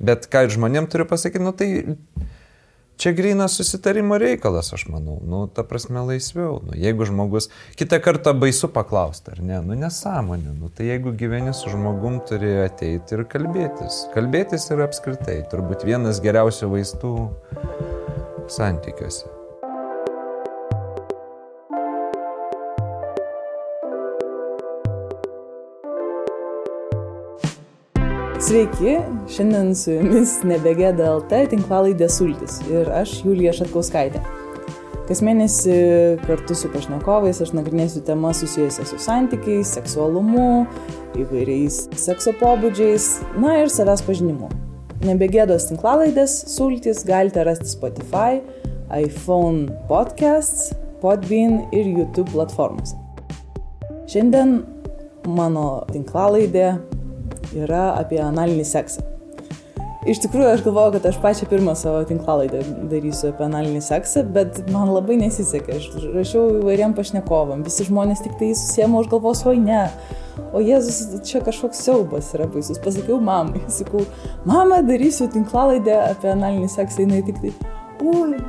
Bet ką žmonėm turiu pasakyti, nu tai čia grinas susitarimo reikalas, aš manau. Nu, ta prasme laisviau. Nu, jeigu žmogus, kitą kartą baisu paklausti, ar ne, nu nesąmonė. Nu, tai jeigu gyveni su žmogum, turi ateiti ir kalbėtis. Kalbėtis yra apskritai turbūt vienas geriausių vaistų santykiuose. Sveiki, šiandien su jumis nebegėda LT tinklalaidė Sultis ir aš Julija Šatkauskaitė. Kas mėnesį kartu su pašnekovais aš nagrinėsiu temas susijusias su santykiais, seksualumu, įvairiais sekso pobūdžiais, na ir savęs pažinimu. Nebegėdos tinklalaidės Sultis galite rasti Spotify, iPhone podcasts, Podbean ir YouTube platformose. Šiandien mano tinklalaidė yra apie analinį seksą. Iš tikrųjų, aš galvoju, kad aš pačią pirmą savo tinklalaidę darysiu apie analinį seksą, bet man labai nesisekė. Aš rašiau įvairiam pašnekovam, visi žmonės tik tai susiemo už galvos, oi ne. O Jėzus, čia kažkoks siaubas yra baisus. Pasakiau mamai, sakau, mama, darysiu tinklalaidę apie analinį seksą, jinai tik tai, oi,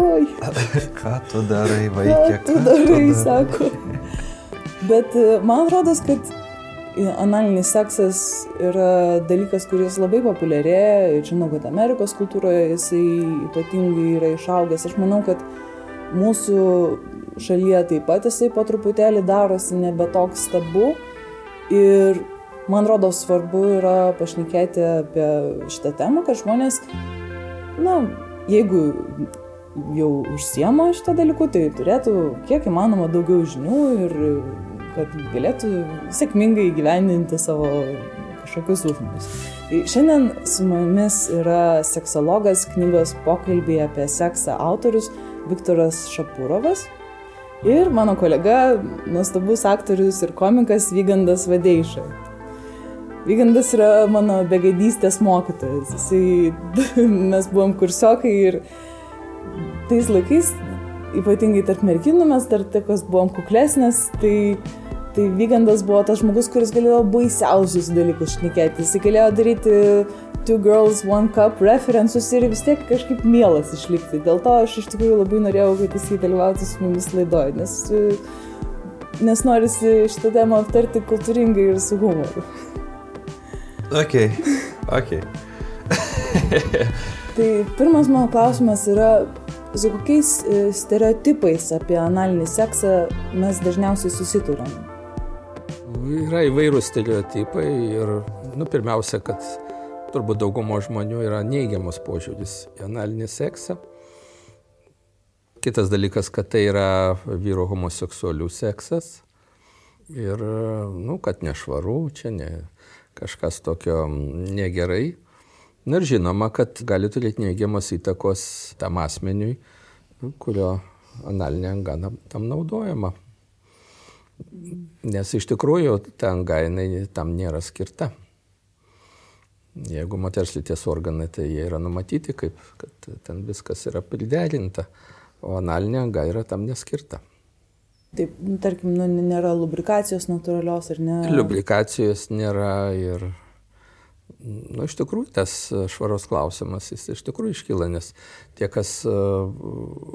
oi. Ką tu darai, vaikė? Ką tu darai, tu darai, sako. Bet man rodos, kad Analinis seksas yra dalykas, kuris labai populiarėja, žinau, kad Amerikos kultūroje jisai ypatingai yra išaugęs. Aš manau, kad mūsų šalyje taip pat jisai po truputėlį darosi nebe toks tabu. Ir man rodo svarbu yra pašnekėti apie šitą temą, kad žmonės, na, jeigu jau užsiema šitą dalyku, tai turėtų kiek įmanoma daugiau žinių ir kad galėtų sėkmingai gyveninti savo kažkokius užmojus. Tai šiandien su mumis yra seksologas knygos pokalbį apie seksą autorius Viktoras Šapūrovas ir mano kolega, nuostabus aktorius ir komikas Vygandas Vadeiša. Vygandas yra mano begadystės mokytojas. Jisai, mes buvom kursiokai ir tais laikais, ypatingai tarp merginų, mes dar tokios buvom kuklesnės, tai Tai Vygandas buvo tas žmogus, kuris galėjo baisiausius dalykus šnekėti. Jis galėjo daryti Two Girls, One Cup referensus ir vis tiek kažkaip mielas išlikti. Dėl to aš iš tikrųjų labai norėjau, kad jis įdalyvautų su mumis laidoje, nes, nes norisi šitą temą aptarti kultūringai ir su humoru. Ok, ok. tai pirmas mano klausimas yra, su kokiais e, stereotipais apie analinį seksą mes dažniausiai susiturim? Yra įvairūs stereotipai ir, nu, pirmiausia, kad turbūt daugumo žmonių yra neigiamas požiūris į analinį seksą. Kitas dalykas, kad tai yra vyro homoseksualių seksas ir, nu, kad nešvaru, čia ne, kažkas tokio negerai. Na ir žinoma, kad gali turėti neigiamas įtakos tam asmeniui, kurio analinė angana tam naudojama. Nes iš tikrųjų ta anga jinai tam nėra skirta. Jeigu moters lyties organai, tai jie yra numatyti, kaip, kad ten viskas yra priderinta, o analinė anga yra tam neskirta. Taip, nu, tarkim, nu, nėra lubrikacijos natūralios ar ne? Lubrikacijos nėra ir, nu, iš tikrųjų, tas švaros klausimas, jis iš tikrųjų iškyla, nes tie, kas uh,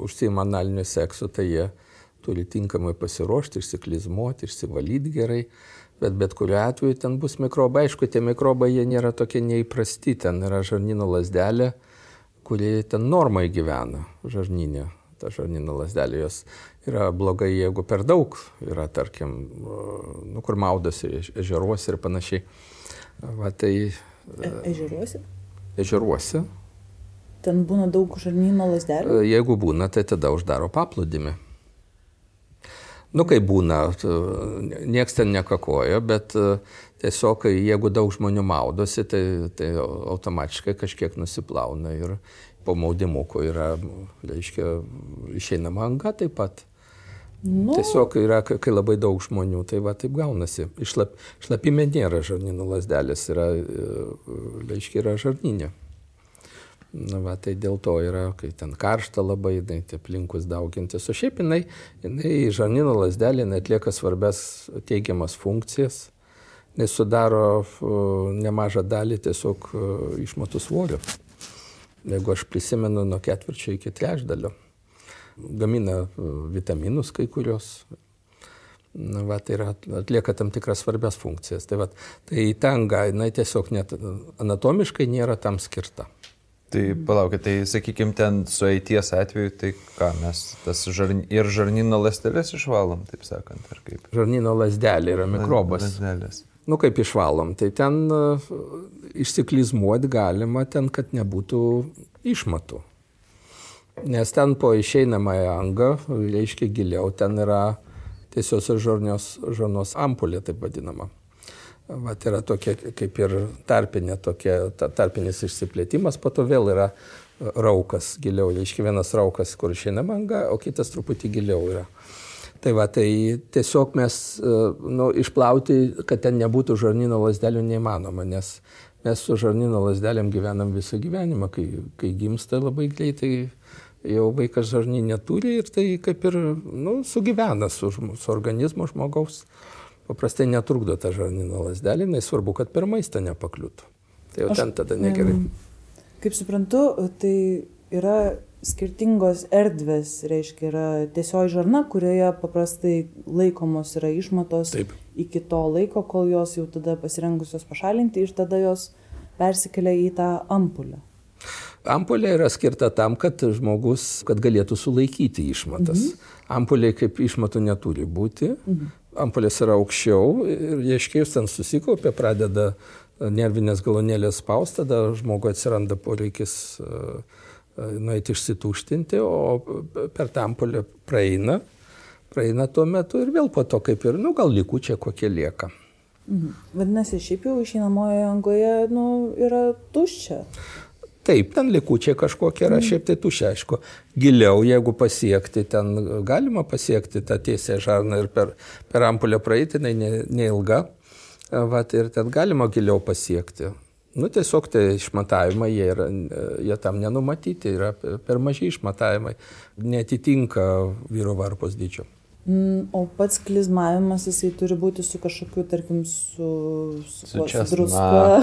užsima analiniu seksu, tai jie uh, turi tinkamai pasiruošti, išsiklizmuoti, išsivalyti gerai, bet bet kuriuo atveju ten bus mikrobai. Aišku, tie mikrobai jie nėra tokie neįprasti, ten yra žarnino lasdelė, kuri ten normai gyvena, žarninė. Ta žarnino lasdelė jos yra blogai, jeigu per daug yra, tarkim, nu, kur maudosi ežeruose ir panašiai. Va, tai, e ežeruose? Ežeruose. Ten būna daug žarnyno lasdelių? Jeigu būna, tai tada uždaro paplūdimį. Nu, kai būna, nieks ten nekakoja, bet e, tiesiog, jeigu daug žmonių maudosi, tai, tai automatiškai kažkiek nusiplauna ir po maudimukų yra, reiškia, išeinama anga taip pat. Nu. Tiesiog yra, kai labai daug žmonių, tai va taip gaunasi. Išlap, šlapime nėra žarninų lasdelės, yra, e, reiškia, yra žarninė. Na, va, tai dėl to yra, kai ten karšta labai, tai aplinkus daugintis. O šiaip jinai, jinai žarnino lasdelė jinai atlieka svarbias teigiamas funkcijas, nes sudaro nemažą dalį tiesiog išmatų svorio. Jeigu aš prisimenu nuo ketvirčio iki trečdalio, gamina vitaminus kai kurios, Na, va, tai yra, atlieka tam tikras svarbias funkcijas. Tai, va, tai tanga, jinai tiesiog net anatomiškai nėra tam skirta. Tai palaukit, tai sakykime, ten su eities atveju, tai ką mes tas žarn... ir žarnyno lastelės išvalom, taip sakant, ar kaip? Žarnyno lasdelė yra mikrobas. Lasdelės. Nu kaip išvalom, tai ten uh, išsiklizmuoti galima ten, kad nebūtų išmatų. Nes ten po išeinamąją angą, reiškia giliau, ten yra tiesiosios žarnios, žarnos ampulė, taip vadinama. Vat yra tokia kaip ir tarpinė, tokia, ta, tarpinis išsiplėtimas, po to vėl yra raukas giliau, reiškia vienas raukas, kur išeina manga, o kitas truputį giliau yra. Tai va, tai tiesiog mes, nu, išplauti, kad ten nebūtų žarnyno lasdelių neįmanoma, nes mes su žarnyno lasdelėm gyvenam visą gyvenimą, kai, kai gimsta labai greitai jau vaikas žarnynę turi ir tai kaip ir nu, sugyvena su, su organizmu žmogaus. Paprastai netrukdo tą žarnyno lasdelį, nesvarbu, kad per maistą nepakliūtų. Tai jau Aš, ten tada negerai. Kaip suprantu, tai yra skirtingos erdvės, reiškia, yra tiesioji žarna, kurioje paprastai laikomos yra išmatos Taip. iki to laiko, kol jos jau tada pasirengusios pašalinti ir tada jos persikelia į tą ampulę. Ampulė yra skirta tam, kad žmogus, kad galėtų sulaikyti išmatas. Mhm. Ampulė kaip išmatų neturi būti. Mhm. Ampulės yra aukščiau ir ieškėjus ten susikaupia, pradeda nervinės galonėlės spausti, tada žmogui atsiranda poreikis uh, nueiti išsituštinti, o per tą ampulę praeina, praeina tuo metu ir vėl po to kaip ir, nu, gal likučiai kokie lieka. Mhm. Vadinasi, šiaip jau išeinamoje angoje nu, yra tuščia. Taip, ten likučiai kažkokie yra, šiaip tai tušia, aišku. Giliau, jeigu pasiekti, ten galima pasiekti tą tiesią žarną ir per, per ampulę praeiti, jinai neilga. Ne Vat, ir ten galima giliau pasiekti. Nu, tiesiog tai išmatavimai, jie, yra, jie tam nenumatyti, yra per maži išmatavimai, netitinka vyro varpos dydžio. Mm, o pats klizmavimas, jisai turi būti su kažkokiu, tarkim, su, su, su, kuo, su druska.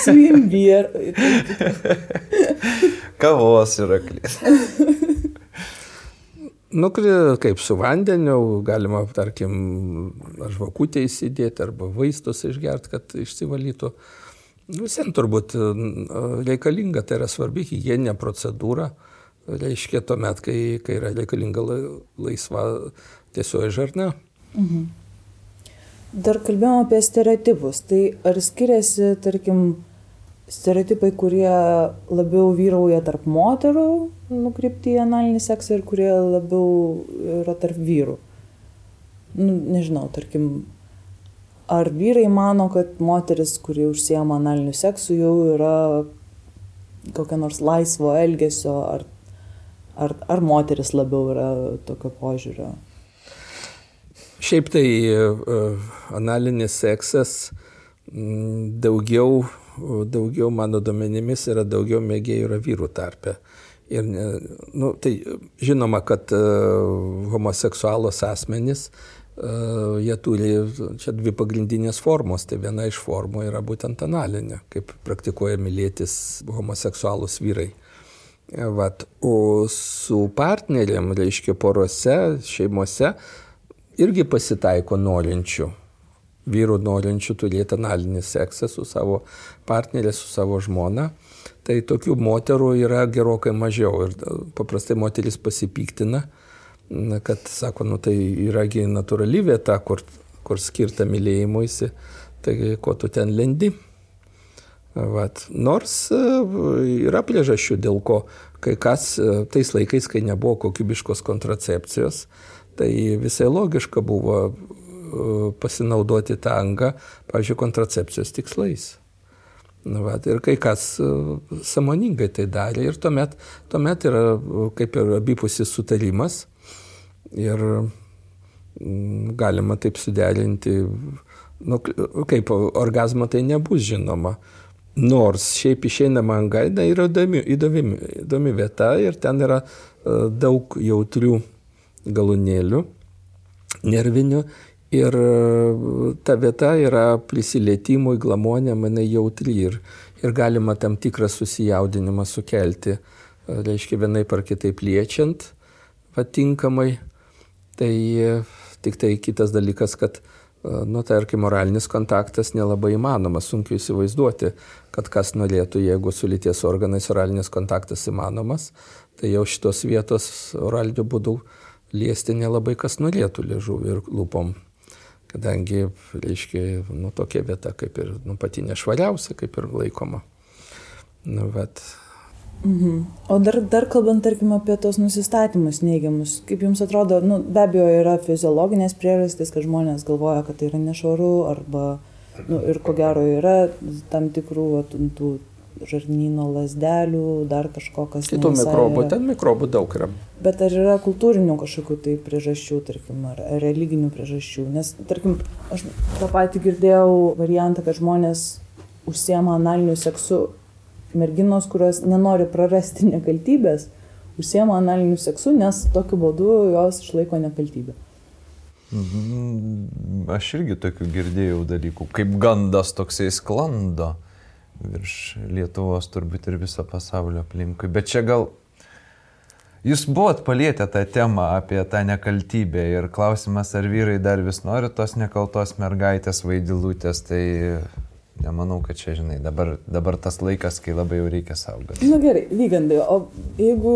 su imbier. Kavos yra klys. Nu, kaip su vandeniu, galima, tarkim, ar žvakutę įsidėti, arba vaistus išgerti, kad išsivalytų. Visiems turbūt reikalinga, tai yra svarbi hygieninė procedūra. Uh, reiškia tuomet, kai, kai yra reikalinga laisva tiesioji žarna. Mhm. Dar kalbėjome apie stereotipus. Tai ar skiriasi, tarkim, stereotipai, kurie labiau vyrauja tarp moterų nukreipti į analinį seksą ir kurie labiau yra tarp vyrų? Nu, nežinau, tarkim, ar vyrai mano, kad moteris, kuri užsiema analiniu seksu, jau yra kokia nors laisvo elgesio ar Ar, ar moteris labiau yra tokio požiūrio? Šiaip tai uh, analinis seksas daugiau, daugiau mano duomenimis yra daugiau mėgėjų yra vyrų tarpe. Ir, nu, tai žinoma, kad uh, homoseksualos asmenys, uh, jie turi čia dvi pagrindinės formos. Tai viena iš formų yra būtent analinė, kaip praktikuoja mylėtis homoseksualus vyrai. Vat, o su partneriam, reiškia, porose, šeimose irgi pasitaiko norinčių, vyrų norinčių turėti analinį seksą su savo partnerė, su savo žmona. Tai tokių moterų yra gerokai mažiau ir paprastai moteris pasipiktina, kad sako, nu tai yragi natūrali vieta, kur, kur skirta mylėjimuisi, tai ko tu ten lendi. Vat. Nors e, yra priežasčių, dėl ko kai kas e, tais laikais, kai nebuvo kokybiškos kontracepcijos, tai visai logiška buvo e, pasinaudoti tą angą, pavyzdžiui, kontracepcijos tikslais. Vat, ir kai kas samoningai tai darė ir tuomet, tuomet yra kaip ir abipusis sutarimas ir galima taip suderinti, nu, kaip orgazmo tai nebus žinoma, Nors šiaip išeinama angaida yra įdomi, įdomi, įdomi vieta ir ten yra e, daug jautrių galūnėlių, nervinių Ir e, ta vieta yra prisilietimui, glamonėm, jinai jautri ir, ir galima tam tikrą susijaudinimą sukelti, e, reiškia vienai par kitaip liečiant patinkamai. Tai tik tai kitas dalykas, kad, nu, tarkim, moralinis kontaktas nelabai įmanomas, sunku įsivaizduoti, kad kas norėtų, jeigu su lyties organais oralinis kontaktas įmanomas, tai jau šitos vietos oraliniu būdu liesti nelabai kas norėtų liežuvį ir lūpom. Kadangi, reiškia, nu, tokia vieta kaip ir nu, pati nešvariausia, kaip ir laikoma. Nu, bet... Mhm. O dar, dar kalbant, tarkim, apie tos nusistatymus neigiamus, kaip jums atrodo, nu, be abejo yra fiziologinės priežastys, kad žmonės galvoja, kad tai yra nešvaru, arba, nu, ir ko gero yra tam tikrų tų žarnyno lasdelių, dar kažko, kas... Kitų mikrobų, yra. ten mikrobų daug yra. Bet ar yra kultūrinių kažkokių tai priežasčių, tarkim, ar religinių priežasčių? Nes, tarkim, aš tą patį girdėjau variantą, kad žmonės užsiema analiniu seksu, merginos, kurios nenori prarasti nekaltybės, užsiema analiniu seksu, nes tokiu būdu jos išlaiko nekaltybę. Mhm. Aš irgi tokių girdėjau dalykų, kaip gandas toksai sklando virš Lietuvos turbūt ir viso pasaulio aplinkui. Bet čia gal jūs buvot palietę tą temą apie tą nekaltybę ir klausimas, ar vyrai dar vis nori tos nekaltos mergaitės vaidilutės, tai nemanau, kad čia, žinai, dabar, dabar tas laikas, kai labai jau reikia saugoti. Na nu, gerai, vygandai, o jeigu,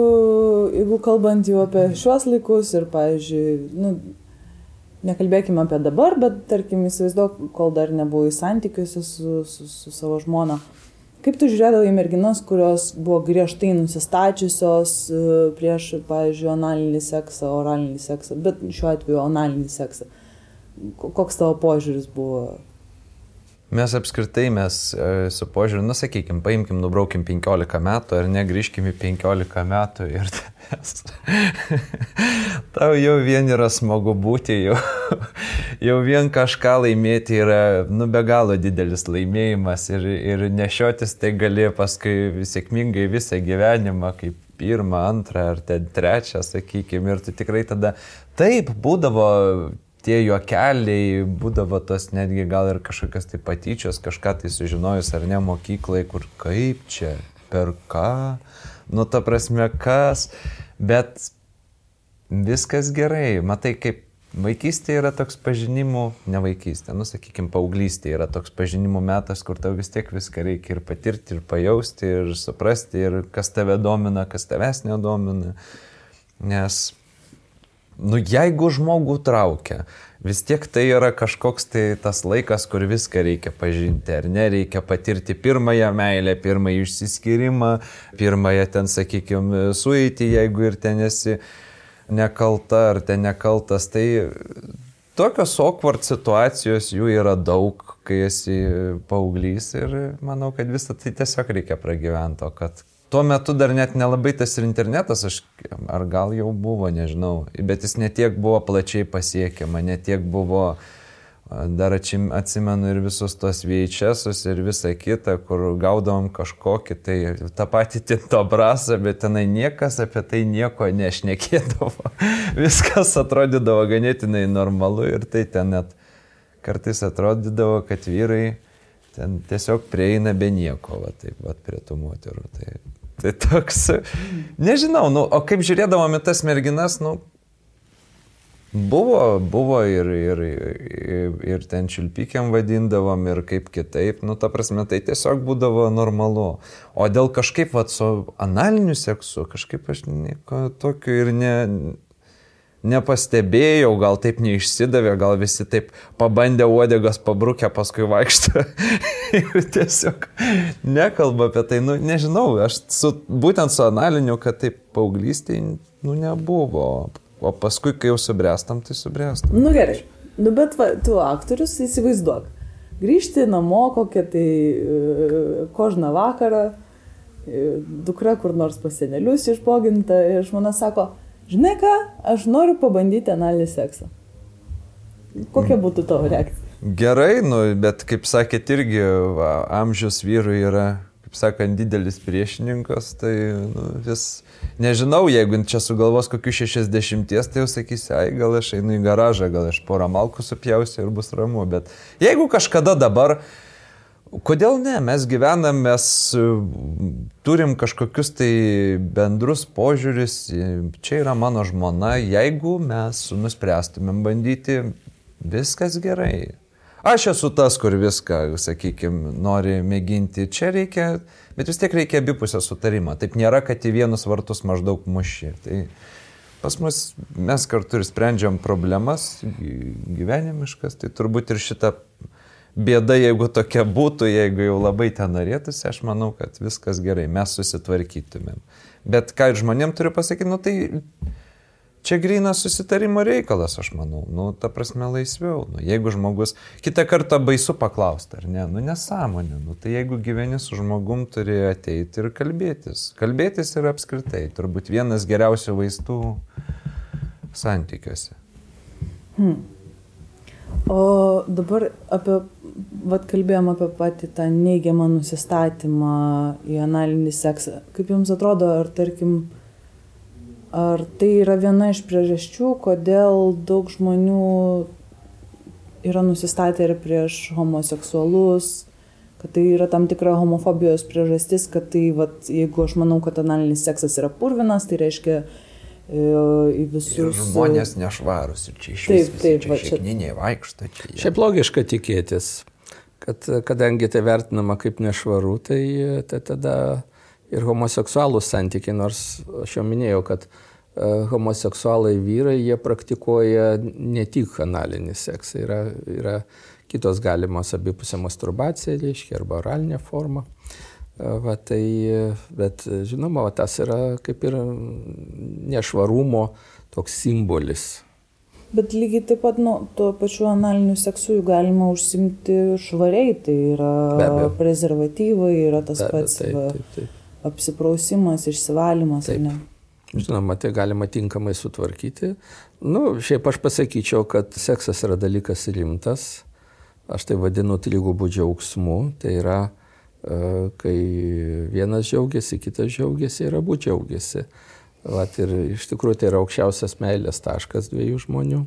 jeigu kalbant jau apie šiuos laikus ir, pavyzdžiui, nu, nekalbėkime apie dabar, bet tarkim įsivaizduok, kol dar nebuvai santykiuose su, su, su savo žmona. Kaip tu žiūrėdavai merginas, kurios buvo griežtai nusistačiusios e, prieš, pavyzdžiui, analinį seksą, oralinį seksą, bet šiuo atveju analinį seksą. Koks tavo požiūris buvo Mes apskritai, mes e, su požiūriu, nu sakykime, paimkim, nubraukim 15 metų ar negrįžkim į 15 metų ir tau jau vien yra smagu būti, jau, jau vien kažką laimėti yra, nu, be galo didelis laimėjimas ir, ir nešiotis tai gali paskui sėkmingai visą gyvenimą, kaip pirmą, antrą ar ten trečią, sakykime, ir tu tikrai tada taip būdavo tie juokeliai būdavo tos netgi gal ir kažkokios tai patyčios, kažką tai sužinojus ar ne mokyklai, kur kaip čia, per ką, nu ta prasme kas, bet viskas gerai, matai kaip Vaikystė yra toks pažinimų, ne vaikystė, nu sakykime, paauglystė yra toks pažinimų metas, kur tau vis tiek viską reikia ir patirti, ir pajausti, ir suprasti, ir kas tave domina, kas tavęs nedomina. Nes nu jeigu žmogų traukia, vis tiek tai yra kažkoks tai tas laikas, kur viską reikia pažinti, ar ne, reikia patirti pirmąją meilę, pirmąjį išsiskyrimą, pirmąją ten, sakykime, sueiti, jeigu ir ten esi nekalta ar ten nekaltas, tai tokios awkward situacijos jų yra daug, kai esi paauglys ir manau, kad visą tai tiesiog reikia pragyventi, o kad tuo metu dar net nelabai tas ir internetas, aš, ar gal jau buvo, nežinau, bet jis netiek buvo plačiai pasiekiama, netiek buvo, dar atsimenu ir visus tos VHS ir visą kitą, kur gaudavom kažkokį, tai tą patį tinto brasą, bet tenai niekas apie tai nieko nešnekėdavo. Viskas atrodydavo ganėtinai normalu ir tai ten net kartais atrodydavo, kad vyrai ten tiesiog prieina be nieko, va taip, va prie tų moterų. Tai Tai toks, nežinau, nu, o kaip žiūrėdavom į tas merginas, nu, buvo, buvo ir, ir, ir, ir ten čiulpikiam vadindavom ir kaip kitaip, nu, ta prasme, tai tiesiog būdavo normalu. O dėl kažkaip, va, su analiniu seksu, kažkaip aš nieko tokio ir ne, nepastebėjau, gal taip neišsidavė, gal visi taip pabandė uodegas pabrukę, paskui vaikšto. Ir tiesiog nekalba apie tai, nu nežinau, aš su, būtent su analiniu, kad taip paauglystėje, nu nebuvo, o paskui, kai jau subręstam, tai subręstam. Nu gerai, nu bet va, tu aktorius įsivaizduok, grįžti namo kokią tai uh, kožną vakarą, uh, dukra kur nors pasenelius išboginta ir žmona sako, žinai ką, aš noriu pabandyti analinį seksą. Kokia būtų tavo reakcija? Gerai, nu, bet kaip sakėt, irgi va, amžius vyrui yra, kaip sakant, didelis priešininkas, tai nu, vis nežinau, jeigu čia sugalvos kokius 60, tai jau sakysi, ai, gal aš einu į garažą, gal aš porą malkų supjausiu ir bus ramu, bet jeigu kažkada dabar Kodėl ne? Mes gyvenam, mes e, turim kažkokius tai bendrus požiūris, čia yra mano žmona, jeigu mes nuspręstumėm bandyti, viskas gerai. Aš esu tas, kur viską, sakykime, nori mėginti. Čia reikia, bet vis tiek reikia abipusio sutarimo. Taip nėra, kad į vienus vartus maždaug muši. Tai pas mus mes kartu ir sprendžiam problemas gyvenimiškas, tai turbūt ir šitą bėda, jeigu tokia būtų, jeigu jau labai ten norėtųsi, aš manau, kad viskas gerai, mes susitvarkytumėm. Bet ką žmonėm turiu pasakyti, nu tai Čia grinas susitarimo reikalas, aš manau. Nu, ta prasme laisviau. Nu, jeigu žmogus, kitą kartą baisu paklausti, ar ne, nu nesąmonė. Nu, tai jeigu gyveni su žmogum, turi ateiti ir kalbėtis. Kalbėtis yra apskritai turbūt vienas geriausių vaistų santykiuose. Hmm. O dabar apie, vad kalbėjom apie patį tą neigiamą nusistatymą į analinį seksą. Kaip jums atrodo, ar tarkim, Ar tai yra viena iš priežasčių, kodėl daug žmonių yra nusistatę ir prieš homoseksualus, kad tai yra tam tikra homofobijos priežastis, kad tai, vat, jeigu aš manau, kad analinis seksas yra purvinas, tai reiškia į visus. Ir žmonės nešvarus ir čia iš viso. Taip, taip, va čia. Niniai vaikšto čia. Šiaip logiška tikėtis, kad kadangi tai vertinama kaip nešvaru, tai, tai tada ir homoseksualūs santykiai, nors aš jau minėjau, kad e, homoseksualai vyrai, jie praktikuoja ne tik analinį seksą, yra, yra kitos galimos abipusė masturbacija, reiškia, arba oralinė forma. E, va, tai, bet žinoma, va, tas yra kaip ir nešvarumo toks simbolis. Bet lygiai taip pat, nu, tuo pačiu analiniu seksu galima užsimti švariai, tai yra prezervatyvai, yra tas be, pats. Taip, taip, taip apsiprausimas, išsivalymas. Taip. Žinoma, tai galima tinkamai sutvarkyti. Nu, šiaip aš pasakyčiau, kad seksas yra dalykas rimtas. Aš tai vadinu trigubų džiaugsmu. Tai yra, e, kai vienas džiaugiasi, kitas džiaugiasi ir abu džiaugiasi. Vat, ir iš tikrųjų tai yra aukščiausias meilės taškas dviejų žmonių.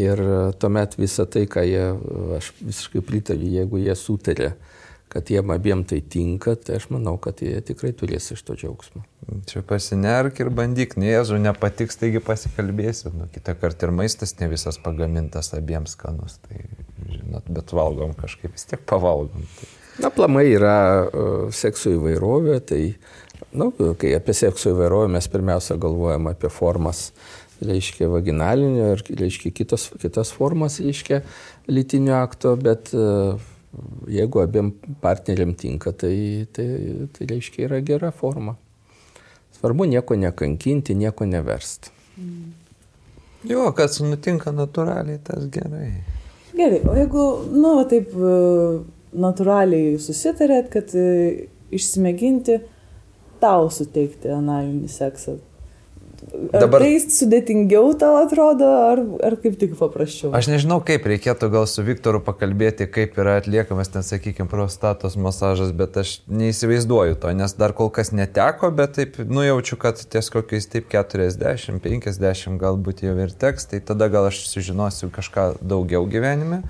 Ir tuomet visą tai, ką jie, aš visiškai pritariu, jeigu jie sutarė, kad jiem abiem tai tinka, tai aš manau, kad jie tikrai turės iš to džiaugsmo. Čia pasinerk ir bandyk, nežu, nepatiks, taigi pasikalbėsiu. Nu, kitą kartą ir maistas ne visas pagamintas abiems skanus, tai žinot, bet valgom kažkaip vis tiek pavalgom. Tai. Na, plamai yra uh, sekso įvairovė, tai, na, nu, kai apie sekso įvairovę mes pirmiausia galvojam apie formas, reiškia vaginalinio ir, reiškia, kitos, kitas formas, reiškia, lytinio akto, bet uh, jeigu abiem partneriam tinka, tai, tai, tai reiškia yra gera forma. Svarbu nieko nekankinti, nieko neversti. Mm. Jo, kas nutinka natūraliai, tas gerai. Gerai, o jeigu, nu, taip e, natūraliai susitarėt, kad e, išsimėginti tau suteikti analinį seksą, Ar Dabar... tai sudėtingiau tau atrodo, ar, ar kaip tik paprasčiau? Aš nežinau, kaip reikėtų gal su Viktoru pakalbėti, kaip yra atliekamas ten, sakykime, prostatos masažas, bet aš neįsivaizduoju to, nes dar kol kas neteko, bet taip nujaučiu, kad ties kokiais taip 40, 50 galbūt jau ir teks, tai tada gal aš sužinosiu kažką daugiau gyvenime.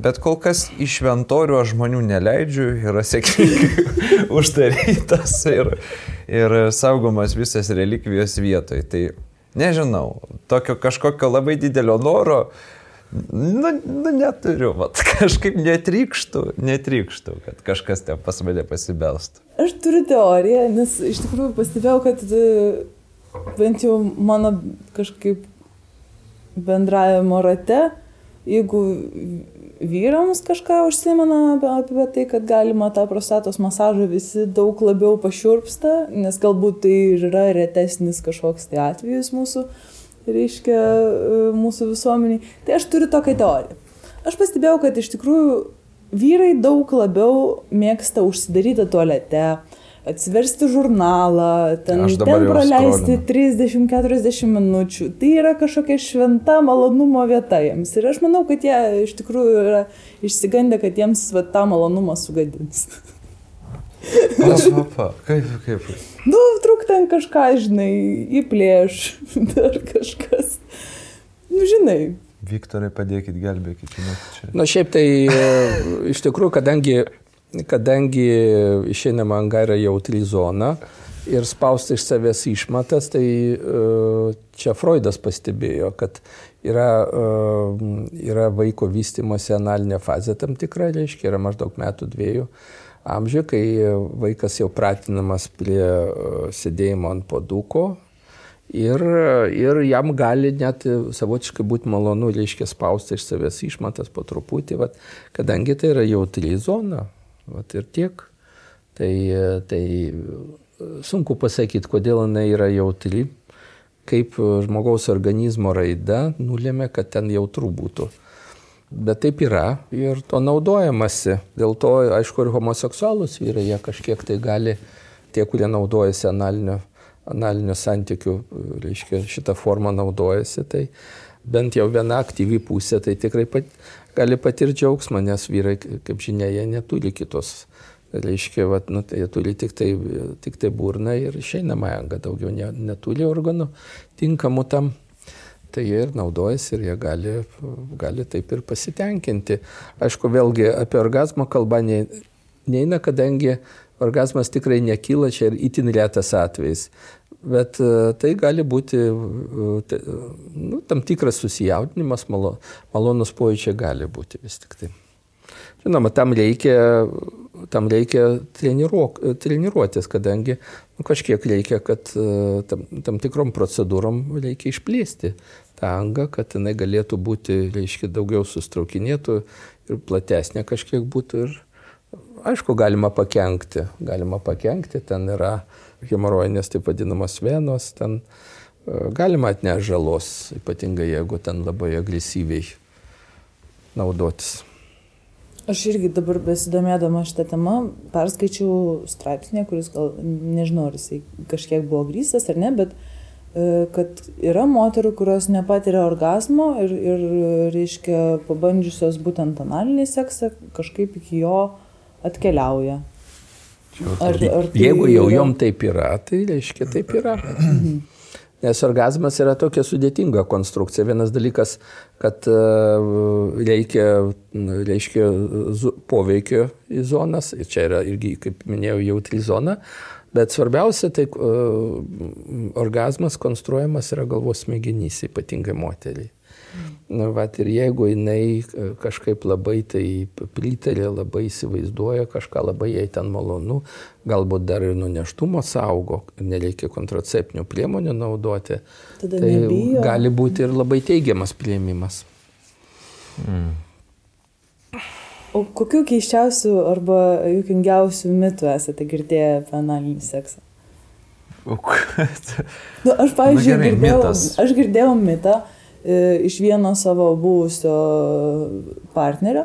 Bet kol kas iš šventorių aš žmonių neleidžiu, yra sėkmingai uždarytas ir, ir saugomas visas relikvijos vietoj. Tai nežinau, tokio kažkokio labai didelio noro, nu, nu neturiu, vat, kažkaip netrykštų, netrykštų, kad kažkas ten pas mane pasibelstų. Aš turiu teoriją, nes iš tikrųjų pastebėjau, kad e, bent jau mano kažkaip bendravimo rate, jeigu vyrams kažką užsimena apie, tai, kad galima tą prostatos masažą visi daug labiau pašiurpsta, nes galbūt tai yra retesnis kažkoks tai atvejis mūsų, reiškia, e, mūsų visuomeniai. Tai aš turiu tokią teoriją. Aš pastebėjau, kad iš tikrųjų vyrai daug labiau mėgsta užsidaryti tualete, atsiversti žurnalą, ten, ten praleisti 30-40 minučių. Tai yra kažkokia šventa malonumo vieta jiems. Ir aš manau, kad jie iš tikrųjų yra išsigandę, kad jiems va, tą malonumą sugadins. Pasvapa, kaip, kaip. Nu, truk ten kažką, žinai, įplėš, dar kažkas. Nu, žinai. Viktorai, padėkit, gelbėkit. Na šiaip tai e, iš tikrųjų, kadangi, kadangi išeinama anga yra jautri zona ir spausti iš savęs išmatas, tai e, čia Freudas pastebėjo, kad yra, e, yra vaiko vystimosi analinė fazė tam tikra, reiškia, yra maždaug metų dviejų amžiuje, kai vaikas jau pratinamas prie sėdėjimo ant poduko, Ir, ir jam gali net savotiškai būti malonu, reiškia, spausti iš savęs išmatas po truputį, vat, kadangi tai yra jautri zona. Vat, ir tiek. Tai, tai sunku pasakyti, kodėl jinai yra jautri, kaip žmogaus organizmo raida nulėmė, kad ten jautru būtų. Bet taip yra ir to naudojamasi. Dėl to, aišku, ir homoseksualus vyrai, jie kažkiek tai gali, tie, kurie naudojasi analinio analinių santykių, reiškia, šitą formą naudojasi, tai bent jau viena aktyvi pusė, tai tikrai pat, gali patirti džiaugsmą, nes vyrai, kaip žinia, jie neturi kitos. Reiškia, vat, nu, tai jie turi tik tai, tik tai burną ir išeinamą angą, daugiau ne, neturi organų tinkamų tam. Tai jie ir naudojasi ir jie gali, gali taip ir pasitenkinti. Aišku, vėlgi apie orgasmą kalba neina, kadangi orgasmas tikrai nekyla, čia ir itin retas atvejis. Bet e, tai gali būti e, nu, tam tikras susijaudinimas, malo, malonus pojūčiai gali būti vis tik tai. Žinoma, tam reikia, tam reikia treniruok, treniruotis, kadangi nu, kažkiek reikia, kad e, tam, tam tikrom procedūrom reikia išplėsti tą angą, kad jinai galėtų būti, reiškia, daugiau sustraukinėtų ir platesnė kažkiek būtų. Ir aišku, galima pakengti, galima pakengti, ten yra hemorojinės taip vadinamos venos, ten e, galima atnešti žalos, ypatingai jeigu ten labai agresyviai naudotis. Aš irgi dabar besidomėdama šitą temą perskaičiau straipsnį, kuris gal nežinau, ar jisai kažkiek buvo grįstas ar ne, bet e, kad yra moterų, kurios nepatiria orgasmo ir, ir reiškia, pabandžiusios būtent analinį seksą, kažkaip iki jo atkeliauja. Ar, ar tai Jeigu jau yra... jom taip yra, tai reiškia taip yra. Nes orgasmas yra tokia sudėtinga konstrukcija. Vienas dalykas, kad e, reikia, reiškia, poveikio į zonas, ir čia yra irgi, kaip minėjau, jautri zona, bet svarbiausia, tai uh, orgasmas konstruojamas yra galvos smegenys, ypatingai moteriai. Nu, vat, ir jeigu jinai e, kažkaip labai tai pritarė, labai įsivaizduoja kažką labai jai ten malonu, galbūt dar ir nuneštumo saugo, nereikia kontraceptinių priemonių naudoti, Tada tai nebijo. gali būti ir labai teigiamas prieimimas. Mm. O kokių keiščiausių arba juokingiausių mitų esate girdėję apie analinį seksą? Nu, aš, pavyzdžiui, gerai, girdėjau, mitas. aš girdėjau mitą iš vieno savo buvusio partnerio,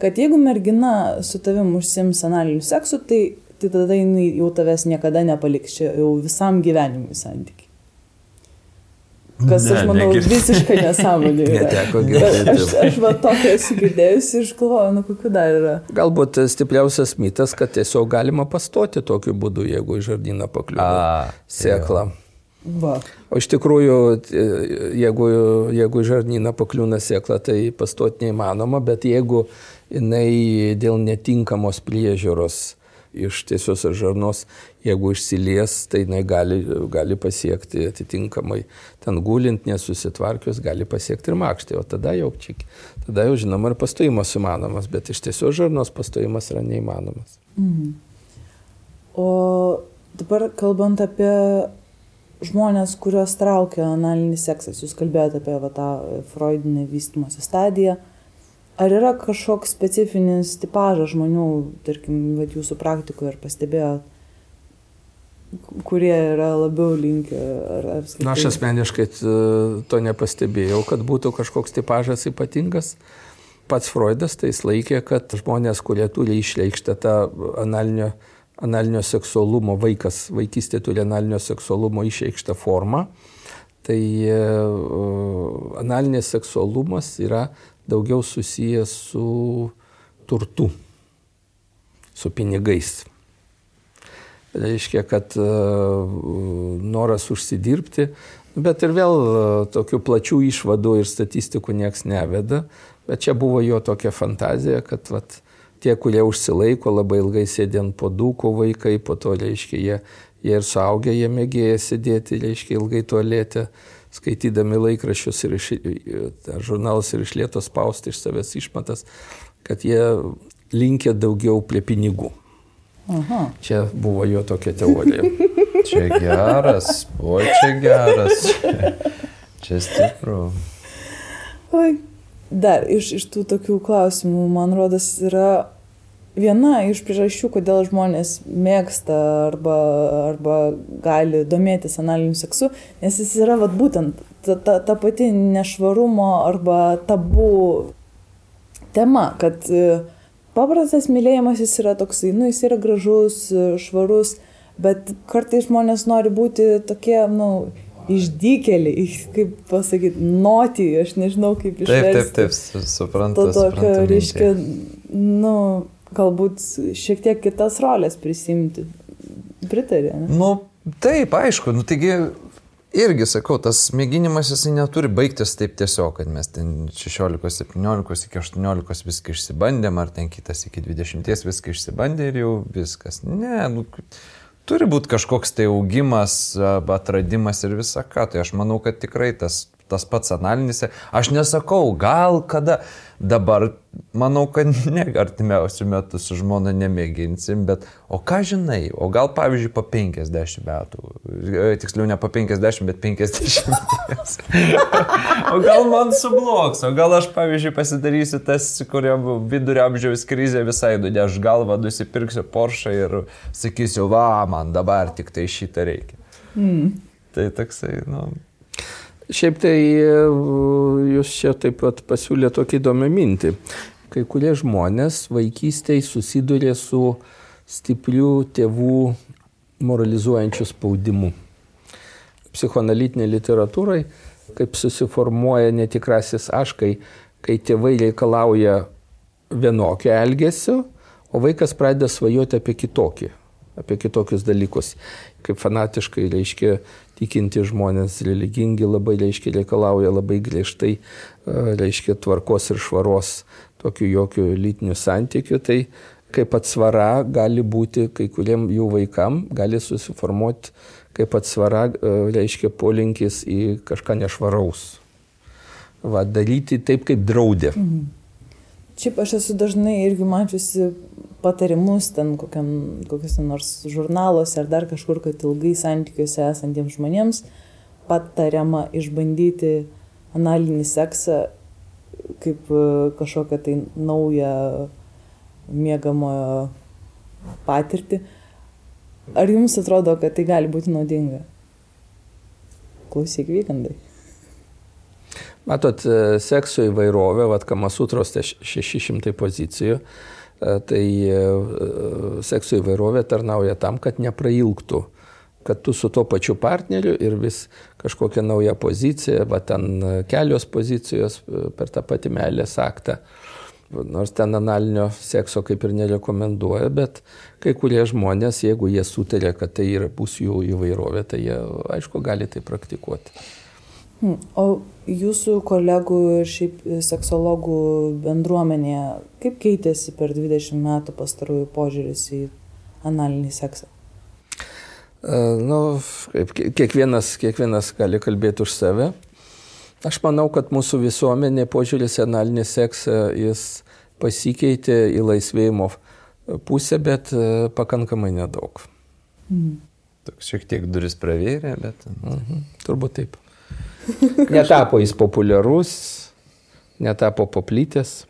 kad jeigu mergina su tavim užsims analiniu seksu, tai, tai tada jinai jau tavęs niekada nepaliks, čia jau visam gyvenimui santykiai. Kas, Ne, aš manau, negir- visiškai nesąmonė. Neteko girdėti. Aš, aš va tokia esu girdėjusi ir aš galvoju, nu kokiu dar yra. Galbūt stipriausias mitas, kad tiesiog galima pastoti tokiu būdu, jeigu į žardyną pakliūna sėkla. Va. O iš tikrųjų, e, jeigu, jeigu žarnyną pakliūna sėkla, tai pastoti neįmanoma, bet jeigu jinai dėl netinkamos priežiūros iš tiesios žarnos, jeigu išsilies, tai jinai gali, gali pasiekti atitinkamai, ten gulint, nesusitvarkius, gali pasiekti ir makštį, o tada jau, čia, tada jau žinoma ir pastojimas įmanomas, bet iš tiesios žarnos pastojimas yra neįmanomas. O dabar kalbant apie žmonės, kuriuos traukia analinis seksas, jūs kalbėjote apie va, tą freudinę vystimosi stadiją. Ar yra kažkoks specifinis tipažas žmonių, tarkim, va, jūsų praktikoje ir pastebėjot, kurie yra labiau linkę ar apskritai? Na, aš asmeniškai t- to nepastebėjau, kad būtų kažkoks tipažas ypatingas. Pats Freudas tai jis laikė, kad žmonės, kurie turi išreikštą tą analinio, analinio seksualumo, vaikas vaikystė turi analinio seksualumo išreikštą formą, tai e, analinis seksualumas yra daugiau susijęs su turtu, su pinigais. reiškia, kad noras užsidirbti, bet ir vėl tokių plačių išvadų ir statistikų nieks neveda, bet čia buvo jo tokia fantazija, kad vat, tie, kurie užsilaiko labai ilgai sėdint po dūko vaikai, po to, reiškia, jie, jie ir suaugę, jie mėgėja sėdėti, reiškia, ilgai tualėte, skaitydami laikraščius ir iš, žurnalus ir iš lietos spausti iš savęs išmatas, kad jie linkė daugiau prie pinigų. Aha. Čia buvo jo tokia teorija. čia geras, o čia geras. Čia, čia stipru. Dar iš, iš tų tokių klausimų, man rodas, yra viena iš priežasčių, kodėl žmonės mėgsta arba, arba gali domėtis analiniu seksu, nes jis yra vat, būtent ta, ta, ta pati nešvarumo arba tabų tema, kad e, paprastas mylėjimas jis yra toksai, nu jis yra gražus, e, švarus, bet kartais žmonės nori būti tokie, nu, išdykėliai, kaip pasakyti, noti, aš nežinau kaip išversti. Taip, taip, taip, suprantu. To tokio, reiškia, nu, galbūt šiek tiek kitas rolės prisimti. Pritarė. Ne? Nu, taip, aišku, nu taigi irgi sakau, tas mėginimas jisai neturi baigtis taip tiesiog, kad mes ten 16, 17 iki 18 viską išsibandėm, ar ten kitas iki 20 viską išsibandė ir jau viskas. Ne, nu, turi būti kažkoks tai augimas, atradimas ir visa ką. Tai aš manau, kad tikrai tas, tas pats analinis. Aš nesakau, gal kada dabar, manau, kad ne artimiausių metų su žmona nemėginsim, bet o ką žinai, o gal pavyzdžiui po 50 metų, e, tiksliau ne po 50, bet 50. o gal man subloks, o gal aš pavyzdžiui pasidarysiu tas, kuriam vidurio amžiaus krizė visai nudeš galvą, nusipirksiu Porsche ir sakysiu, va, man dabar tik tai šitą reikia. Mm. Tai toksai, nu, Šiaip tai e, jūs čia taip pat pasiūlė tokį įdomią mintį. Kai kurie žmonės vaikystėje susidurė su stipriu tėvų moralizuojančiu spaudimu. Psichoanalitinė literatūrai, kaip susiformuoja netikrasis aš, kai, kai tėvai reikalauja vienokio elgesio, o vaikas pradeda svajoti apie kitokį, apie kitokius dalykus. Kaip fanatiškai, reiškia, tikinti žmonės religingi labai, reiškia, reikalauja labai griežtai, reiškia, tvarkos ir švaros, tokių jokių lytinių santykių. Tai kaip atsvara gali būti kai kuriem jų vaikam, gali susiformuoti kaip atsvara, reiškia, polinkis į kažką nešvaraus. Va, daryti taip, kaip draudė. Mhm. Šiaip aš esu dažnai irgi mačiusi patarimus ten kokiam, kokiuose nors žurnaluose ar dar kažkur, kad ilgai santykiuose esantiems žmonėms patariama išbandyti analinį seksą kaip e, kažkokią tai naują mėgamojo patirtį. Ar jums atrodo, kad tai gali būti naudinga? Klausyk, vykandai. Matot, e, sekso įvairovė, vad Kamasutros 600 pozicijų, e, tai e, sekso įvairovė tarnauja tam, kad neprailgtų kad tu su tuo pačiu partneriu ir vis kažkokią naują poziciją, va ten kelios pozicijos per tą patį meilės aktą. Nors ten analinio sekso kaip ir nerekomenduoja, bet kai kurie žmonės, jeigu jie sutarė, kad tai yra bus jų įvairovė, tai jie, aišku, gali tai praktikuoti. Hmm. O jūsų kolegų ir šiaip seksologų bendruomenėje, kaip keitėsi per 20 metų pastarųjų požiūris į analinį seksą? Uh, nu, kaip, kiekvienas, kiekvienas gali kalbėti už save. Aš manau, kad mūsų visuomenė požiūris į analinį seksą jis pasikeitė į laisvėjimo pusę, bet uh, pakankamai nedaug. Mm. Toks šiek tiek duris pravėrė, bet. Mhm. Turbūt taip. Netapo jis populiarus, netapo paplytęs.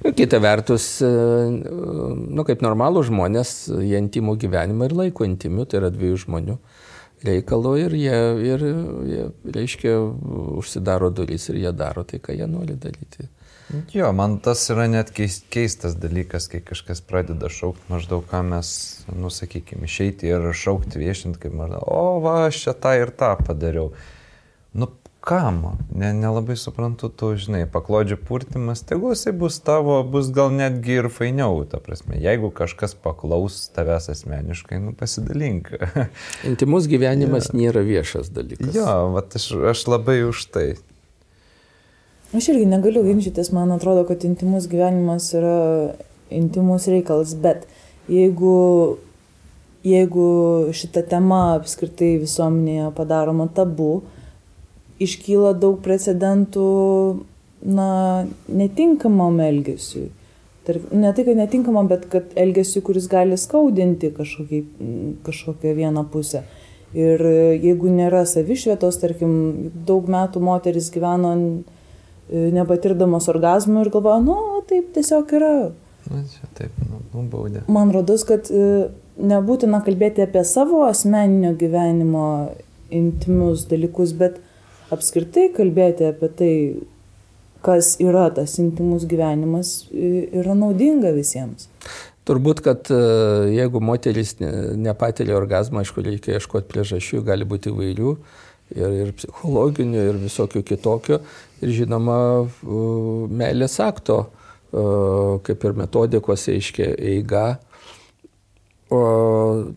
Nu, kita vertus, e, nu, kaip normalų žmonės, jie intimų gyvenimą ir laiko intimiu, tai yra dviejų žmonių reikalo ir jie, ir, jie, reiškia, užsidaro durys ir jie daro tai, ką jie nori daryti. Jo, man tas yra net keistas dalykas, kai kažkas pradeda šaukti maždaug, ką mes, nusakykime, išeiti ir šaukti viešinti, kaip maždaug, o va, aš čia tą ir tą padariau. Nu, kam? Ne, nelabai suprantu to, žinai, paklodžio purtimas, tegul jisai bus tavo, bus gal netgi ir fainiau, ta prasme, jeigu kažkas paklaus tavęs asmeniškai, nu pasidalink. Intimus gyvenimas ja. nėra viešas dalykas. Jo, vat aš, aš labai už tai. Aš irgi negaliu ginčytis, man atrodo, kad intimus gyvenimas yra intimus reikalas, bet jeigu, jeigu šita tema apskritai visuomenėje padaroma tabu, iškyla daug precedentų na, netinkamam elgesiui. Tarp, ne tai, kad netinkamam, bet kad elgesiu, kuris gali skaudinti kažkokį, kažkokią vieną pusę. Ir jeigu nėra savišvietos, tarkim, daug metų moteris gyveno nepatirdamos orgasmų ir galvoja, nu, taip tiesiog yra. Na, čia taip, nu, nubaudė. Man rodos, kad e, nebūtina kalbėti apie savo asmeninio gyvenimo intimius dalykus, bet apskritai kalbėti apie tai, kas yra tas intimus gyvenimas, yra naudinga visiems. Turbūt, kad e, jeigu moteris nepatiria orgasmą, aišku, reikia ieškoti priežasčių, gali būti įvairių, ir, ir psichologinių, ir visokių kitokių. Ir žinoma, meilės akto, e, kaip ir metodikos, aiškiai, eiga O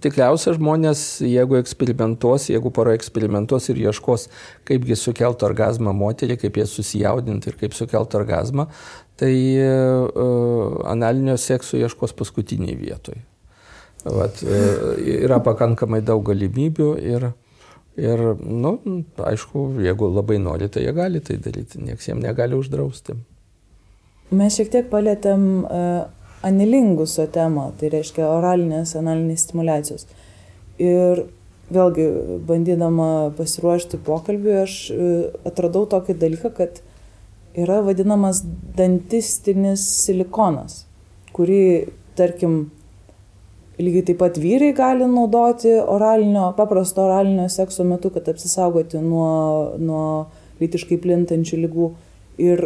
tikriausia žmonės, jeigu eksperimentuos, jeigu pora eksperimentuos ir ieškos, kaipgi sukelt orgasmą moterį, kaip jie susijaudinti ir kaip sukelt orgasmą, tai uh, analinio sekso ieškos paskutiniai vietoj. Vat, uh, yra pakankamai daug galimybių ir, ir nu, aišku, jeigu labai nori, tai jie gali tai daryti, nieks jiems negali uždrausti. Mes šiek tiek palėtėm uh anilinguso temą, tai reiškia oralinės analinės stimulacijos. Ir vėlgi, bandydama pasiruošti pokalbį, aš e, atradau tokį dalyką, kad yra vadinamas dantistinis silikonas, kurį, tarkim, lygiai taip pat vyrai gali naudoti oralinio, paprasto oralinio sekso metu, kad apsisaugoti nuo, nuo lytiškai plintančių lygų. Ir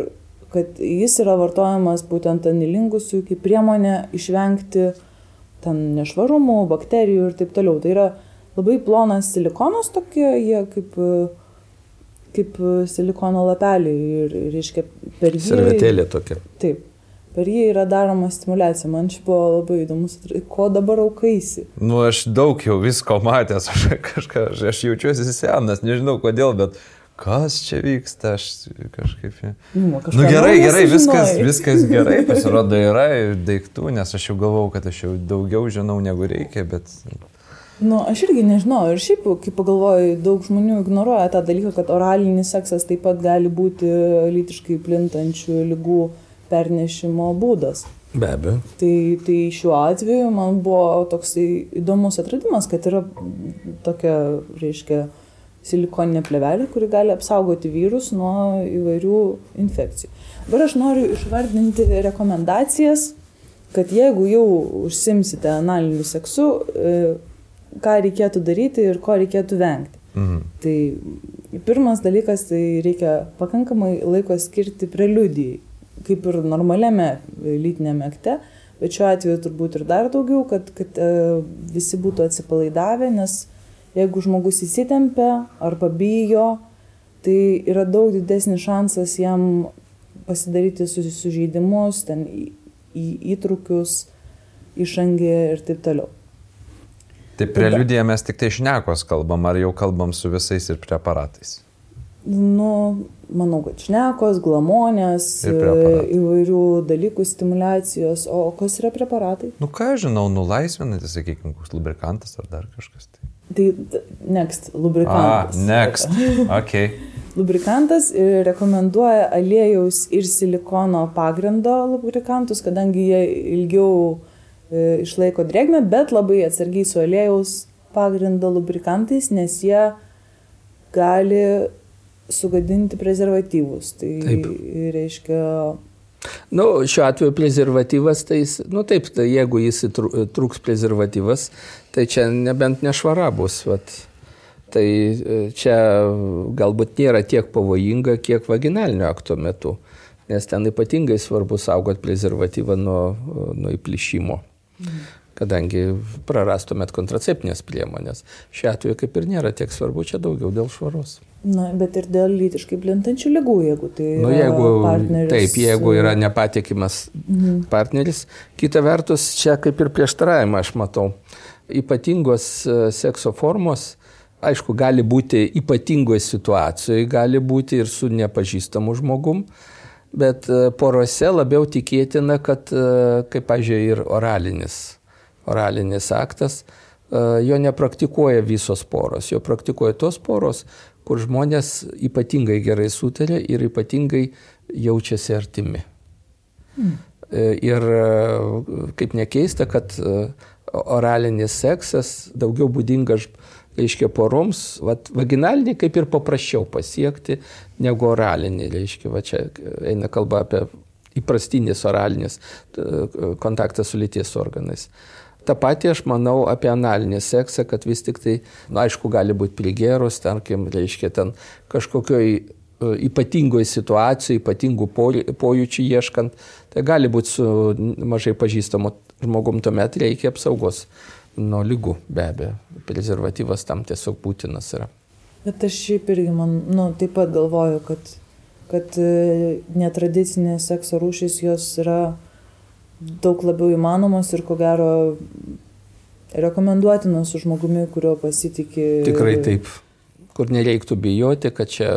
kad jis yra vartojamas būtent anilingusių kaip priemonė išvengti ten nešvarumų, bakterijų ir taip toliau. Tai yra labai plonas silikonas tokie, jie kaip, kaip silikono lapeliai ir, reiškia, per jį... Servetėlė tokia. Taip. Per jį yra daroma stimulacija. Man čia buvo labai įdomus, ko dabar aukaisi. Nu, aš daug jau visko matęs, aš kažką, aš jaučiuosi senas, nežinau kodėl, bet kas čia vyksta, aš kažkaip... Nu, nu gerai, gerai, viskas, viskas gerai, pasirodo yra daiktų, nes aš jau galvau, kad aš jau daugiau žinau negu reikia, bet... Nu, aš irgi nežinau, ir šiaip, kai pagalvoju, daug žmonių ignoruoja tą dalyką, kad oralinis seksas taip pat gali būti lytiškai plintančių lygų pernešimo būdas. Be abejo. Tai, tai šiuo atveju man buvo toks įdomus atradimas, kad yra tokia, reiškia, silikoninė plevelė, kuri gali apsaugoti vyrus nuo įvairių infekcijų. Dabar aš noriu išvardinti rekomendacijas, kad jeigu jau užsimsite analiniu seksu, e, ką reikėtų daryti ir ko reikėtų vengti. Mhm. Tai pirmas dalykas, tai reikia pakankamai laiko skirti preliudijai, kaip ir normaliame lytinėme akte, bet šiuo atveju turbūt ir dar daugiau, kad, kad e, visi būtų atsipalaidavę, nes Jeigu žmogus įsitempia arba bijo, tai yra daug didesnis šansas jam pasidaryti sužeidimus, ten į, į įtrukius, išangį ir taip toliau. Tai preliudija mes tik tai šnekos kalbam, ar jau kalbam su visais ir preparatais? Nu, manau, kad šnekos, glamonės, įvairių dalykų stimulacijos, o kas yra preparatai? Nu ką žinau, nulaisvinantis, sakykime, koks lubrikantas ar dar kažkas. Tai. Tai next, lubrikantas. Ah, next. Ok. Lubrikantas rekomenduoja aliejaus ir silikono pagrindo lubrikantus, kadangi jie ilgiau e, išlaiko drėgmę, bet labai atsargiai su aliejaus pagrindo lubrikantais, nes jie gali sugadinti prezervatyvus. Tai Taip. reiškia Nu, šiuo atveju prezervatyvas, tai, jis, nu taip, tai jeigu jis trūks prezervatyvas, tai čia nebent nešvara bus. Vat. Tai e, čia galbūt nėra tiek pavojinga, kiek vaginalinio akto metu, nes ten ypatingai svarbu saugoti prezervatyvą nuo, nuo įplyšimo. Mhm. Kadangi prarastumėt kontraceptinės priemonės. Šiuo atveju kaip ir nėra tiek svarbu, čia daugiau dėl švaros. Na, bet ir dėl lytiškai plintančių lygų, jeigu tai nu, jeigu, partneris. Taip, jeigu yra nepatikimas mhm. partneris. Kita vertus, čia kaip ir prieštaravimą aš matau. Ypatingos e, sekso formos, aišku, gali būti ypatingoje situacijoje, gali būti ir su nepažįstamu žmogum, bet e, porose labiau tikėtina, kad, e, kaip, pažiūrėjau, ir oralinis oralinis aktas, e, jo nepraktikuoja visos poros, jo praktikuoja tos poros, kur žmonės ypatingai gerai sutarė ir ypatingai jaučiasi artimi. Hmm. Ir kaip nekeista, kad oralinis seksas daugiau būdingas, reiškia, poroms, vat, vaginalinį kaip ir paprasčiau pasiekti negu oralinį, reiškia, va čia eina kalba apie įprastinis oralinis kontaktas su lyties organais. Ta pati aš manau apie analinį seksą, kad vis tik tai, na, aišku, gali būti prigėrus, tarkim, reiškia, ten kažkokioj e, ypatingoje situacijoje, ypatingų pojūčių ieškant, tai gali būti su mažai pažįstamu žmogum, tuomet reikia apsaugos nuo lygų, be abejo. Prezervatyvas tam tiesiog būtinas yra. Bet aš šiaip irgi man, nu, taip pat galvoju, kad, kad e, netradicinės sekso rūšys jos yra daug labiau įmanomos ir ko gero rekomenduotinos su žmogumi, kurio pasitikė. Tikrai taip. Kur nereiktų bijoti, kad čia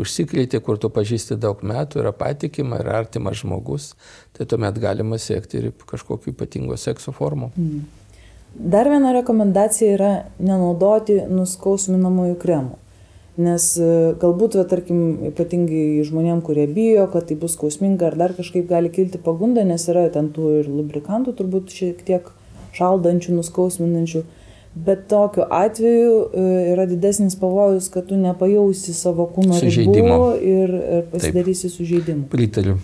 užsikrėti, kur tu pažįsti daug metų, yra patikima ir artimas žmogus, tai tuomet galima siekti ir kažkokiu ypatingo sekso formų. Mm. Dar viena rekomendacija yra nenaudoti nuskausminamųjų kremų. Nes e, galbūt, va, tarkim, ypatingai žmonėm, kurie bijo, kad tai bus skausminga ar dar kažkaip gali kilti pagunda, nes yra ten tų ir lubrikantų turbūt šiek tiek šaldančių, nuskausminančių. Bet tokiu atveju e, yra didesnis pavojus, kad tu nepajausi savo kūno ribų ir, ir pasidarysi sužeidimų. Pritariu.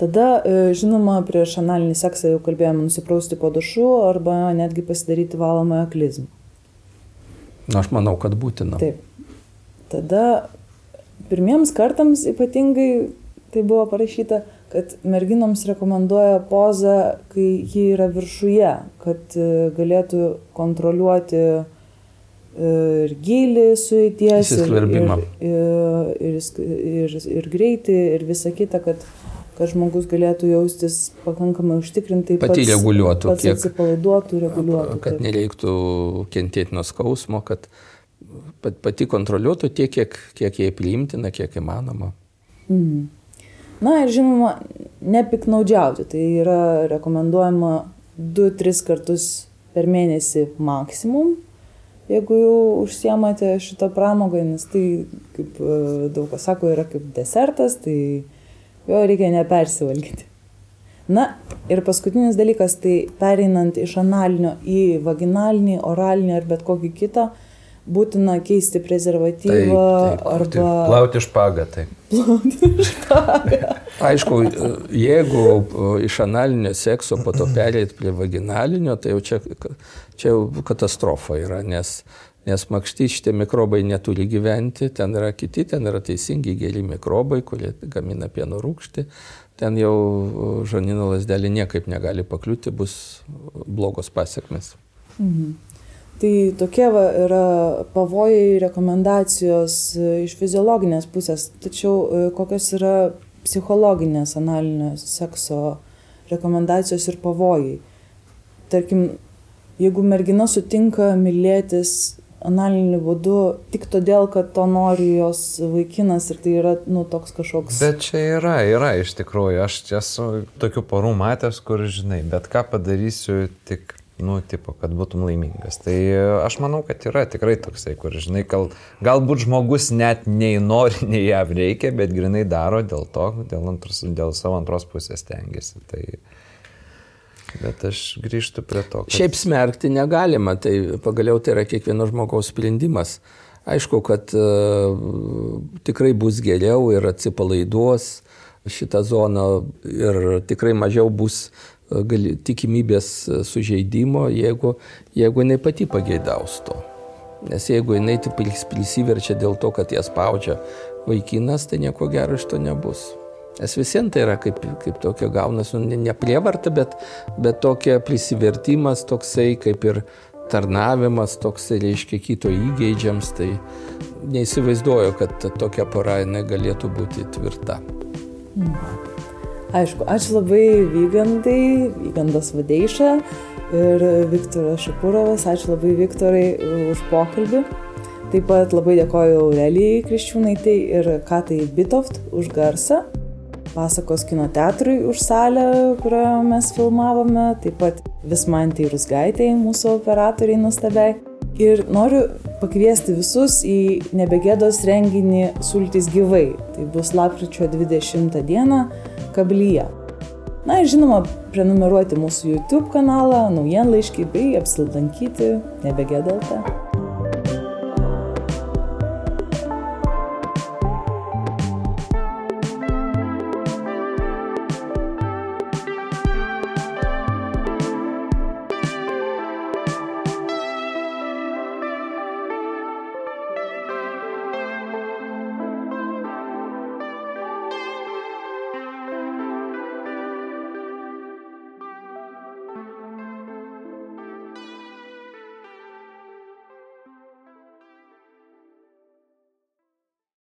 Tada, e, žinoma, prieš analinį seksą jau kalbėjome nusiprausti po dušu arba netgi pasidaryti valomąją klizmą. Aš manau, kad būtina. Taip. Tada pirmiems kartams ypatingai tai buvo parašyta, kad merginoms rekomenduoja pozą, kai ji yra viršuje, kad e, galėtų kontroliuoti e, ir gilį suėties, ir, ir, ir, ir, ir greitį, ir visa kita, kad kad žmogus galėtų jaustis pakankamai užtikrintai, pati pats, reguliuotų, pats kiek atsipalaiduotų, reguliuotų. Kad taip. nereiktų kentėti nuo skausmo, kad pati kontroliuotų tiek, kiek, kiek jai priimtina, kiek įmanoma. Mhm. Na ir žinoma, nepiknaudžiauti. Tai yra rekomenduojama 2-3 kartus per mėnesį maksimum, jeigu jau užsiemate šitą pramogą, nes tai, kaip e, daug kas sako, yra kaip desertas, tai jo reikia nepersivalgyti. Na ir paskutinis dalykas, tai pereinant iš analinio į vaginalinį, oralinį ar bet kokį kitą, būtina keisti prezervatyvą taip, taip, arba... Plauti špagą, taip. Plauti špagą. Aišku, jeigu iš analinio sekso po to perėti prie vaginalinio, tai jau čia, čia jau katastrofa yra, nes nes makšti šitie mikrobai neturi gyventi, ten yra kiti, ten yra teisingi geri mikrobai, kurie gamina pieno rūkštį, ten jau žanino lasdelė niekaip negali pakliūti, bus blogos pasiekmes. Mhm. Tai tokie va, yra pavojai rekomendacijos e, iš fiziologinės pusės, tačiau e, kokios yra psichologinės analinio sekso rekomendacijos ir pavojai. Tarkim, jeigu mergina sutinka mylėtis analiniu būdu tik todėl, kad to nori jos vaikinas ir tai yra, nu, toks kažkoks. Bet čia yra, yra iš tikrųjų. Aš esu tokių porų matęs, kur, žinai, bet ką padarysiu tik, nu, tipo, kad būtum laimingas. Tai aš manau, kad yra tikrai toksai, kur, žinai, gal, galbūt žmogus net nei nori, nei jav reikia, bet grinai daro dėl to, dėl, antros, dėl savo antros pusės tengiasi. Tai... Bet aš grįžtu prie to. Kad... Šiaip smerkti negalima, tai pagaliau tai yra kiekvieno žmogaus sprendimas. Aišku, kad uh, tikrai bus geriau ir atsipalaiduos šitą zoną ir tikrai mažiau bus uh, gali, tikimybės sužeidimo, jeigu, jeigu jinai pati pageidaus to. Nes jeigu jinai tik prisiverčia dėl to, kad jas spaudžia vaikinas, tai nieko gero iš to nebus. Nes visiems tai yra kaip, kaip tokio gaunasi, nu, ne prievarta, bet, bet tokia prisivertimas toksai kaip ir tarnavimas, toksai reiškia kito įgeidžiams, tai neįsivaizduoju, kad tokia pora galėtų būti tvirta. Mm. Aišku, ačiū labai Vygandai, Vygandas Vadeiša ir Viktoras Šapurovas. Ačiū labai Viktorai už pokalbį. Taip pat labai dėkoju Aurelijai Kriščiūnaitai ir Katai Bitoft už garsą. Pasakos kino teatrui už salę, kurioje mes filmavome. Taip pat Vismantai Rusgaitai, mūsų operatoriai nuostabiai. Ir noriu pakviesti visus į nebegėdos renginį Sultys gyvai. Tai bus lapkričio 20 dieną kablyje. Na ir žinoma, prenumeruoti mūsų YouTube kanalą, naujienlaiškį bei apsilankyti nebegėdaltą.